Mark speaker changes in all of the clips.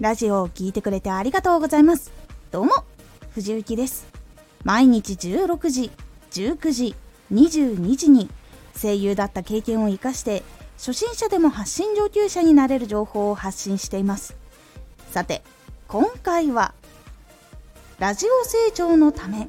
Speaker 1: ラジオを聴いてくれてありがとうございます。どうも、藤幸です。毎日16時、19時、22時に声優だった経験を活かして初心者でも発信上級者になれる情報を発信していますさて今回はラジオ成長のため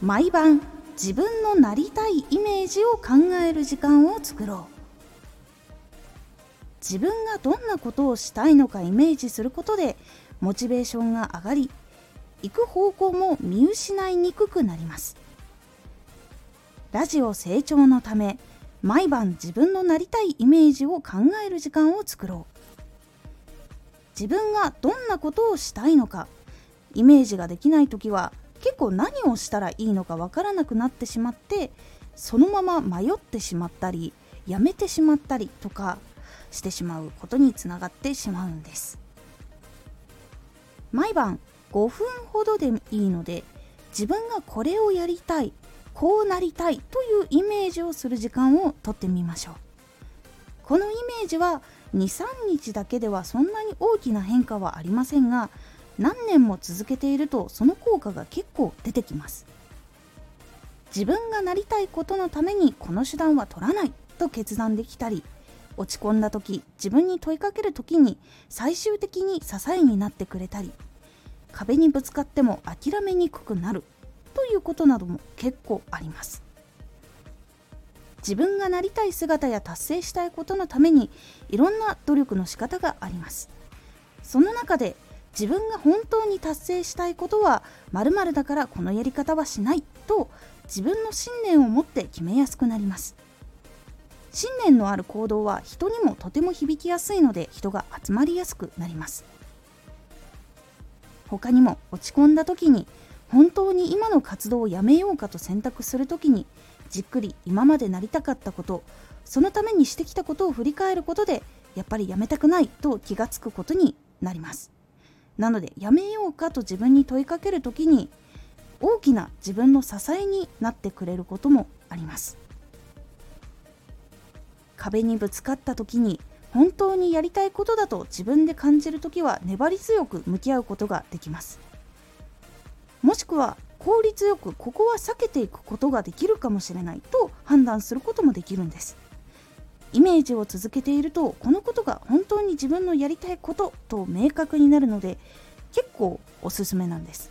Speaker 1: 毎晩自分のなりたいイメージを考える時間を作ろう自分がどんなことをしたいのかイメージすることでモチベーションが上がり行く方向も見失いにくくなります。ラジオ成長のため毎晩自分のなりたいイメージを考える時間を作ろう。自分がどんなことをしたいのかイメージができない時は結構何をしたらいいのかわからなくなってしまってそのまま迷ってしまったりやめてしまったりとかしてしまうことにつながってしまうんです。毎晩5分ほどでいいので自分がこれをやりたいこうなりたいというイメージをする時間をとってみましょう。このイメージは23日だけではそんなに大きな変化はありませんが何年も続けているとその効果が結構出てきます。自分がなりたいことのためにこの手段は取らないと決断できたり落ち込んだ時自分に問いかける時に最終的に支えになってくれたり壁にぶつかっても諦めにくくなるということなども結構あります。自分がなりたい姿や達成したいことのためにいろんな努力の仕方があります。その中で自分が本当に達成したいことは〇〇だからこのやり方はしないと自分の信念を持って決めやすくなります。信念のある行動は人にもとても響きやすいので人が集まりやすくなります。他にも落ち込んだ時に本当に今の活動をやめようかと選択する時にじっくり今までなりたかったことそのためにしてきたことを振り返ることでやっぱりやめたくないと気がつくことになります。なのでやめようかと自分に問いかける時に大きな自分の支えになってくれることもあります。壁にぶつかった時に本当にやりたいことだと自分で感じる時は粘り強く向き合うことができます。もしくは効率よくここは避けていくことができるかもしれないと判断することもできるんです。イメージを続けているとこのことが本当に自分のやりたいことと明確になるので結構おすすめなんです。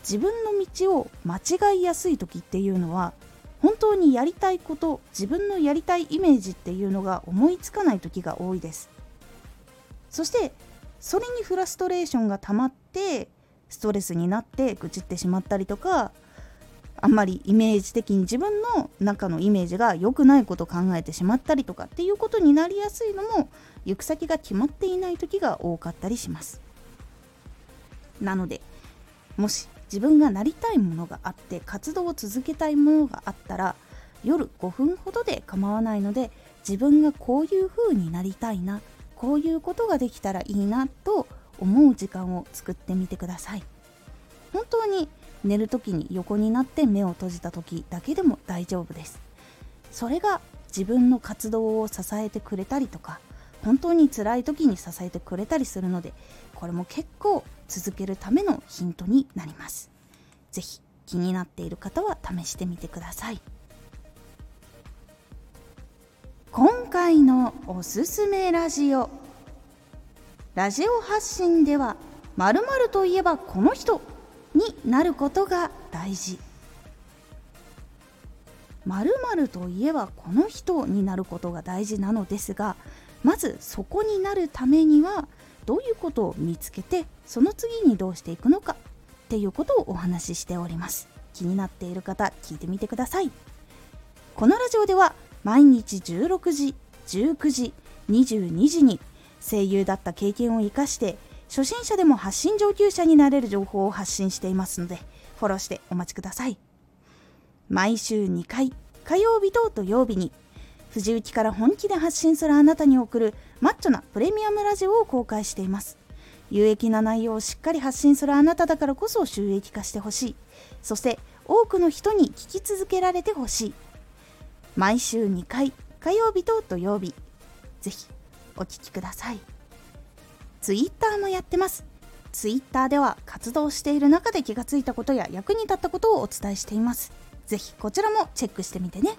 Speaker 1: 自分の道を間違いやすい時っていうのは本当にやりたいこと自分のやりたいイメージっていうのが思いつかない時が多いです。そしてそれにフラストレーションが溜まってストレスになって愚痴ってしまったりとかあんまりイメージ的に自分の中のイメージが良くないことを考えてしまったりとかっていうことになりやすいのも行く先が決まっていない時が多かったりします。なのでもし自分がなりたいものがあって活動を続けたいものがあったら夜5分ほどで構わないので自分がこういう風になりたいなこういうことができたらいいなと思う時間を作ってみてください。本当に寝る時に横になって目を閉じた時だけでも大丈夫です。それが自分の活動を支えてくれたりとか本当に辛い時に支えてくれたりするのでこれも結構続けるためのヒントになります。是非気になっている方は試してみてください。今回のおすすめラジオ。ラジオ発信では〇〇といえばこの人になることが大事。〇〇といえばこの人になることが大事なのですがまずそこになるためにはどういうことを見つけてその次にどうしていくのかっていうことをお話ししております。気になっている方聞いてみてください。このラジオでは毎日16時19時22時に声優だった経験を生かして初心者でも発信上級者になれる情報を発信していますのでフォローしてお待ちください。毎週2回火曜日と土曜日に藤雪から本気で発信するあなたに送るマッチョなプレミアムラジオを公開しています。有益な内容をしっかり発信するあなただからこそ収益化してほしい。そして多くの人に聞き続けられてほしい。毎週2回火曜日と土曜日。ぜひお聴きください。Twitter もやってます。Twitter では活動している中で気がついたことや役に立ったことをお伝えしています。ぜひこちらもチェックしてみてね。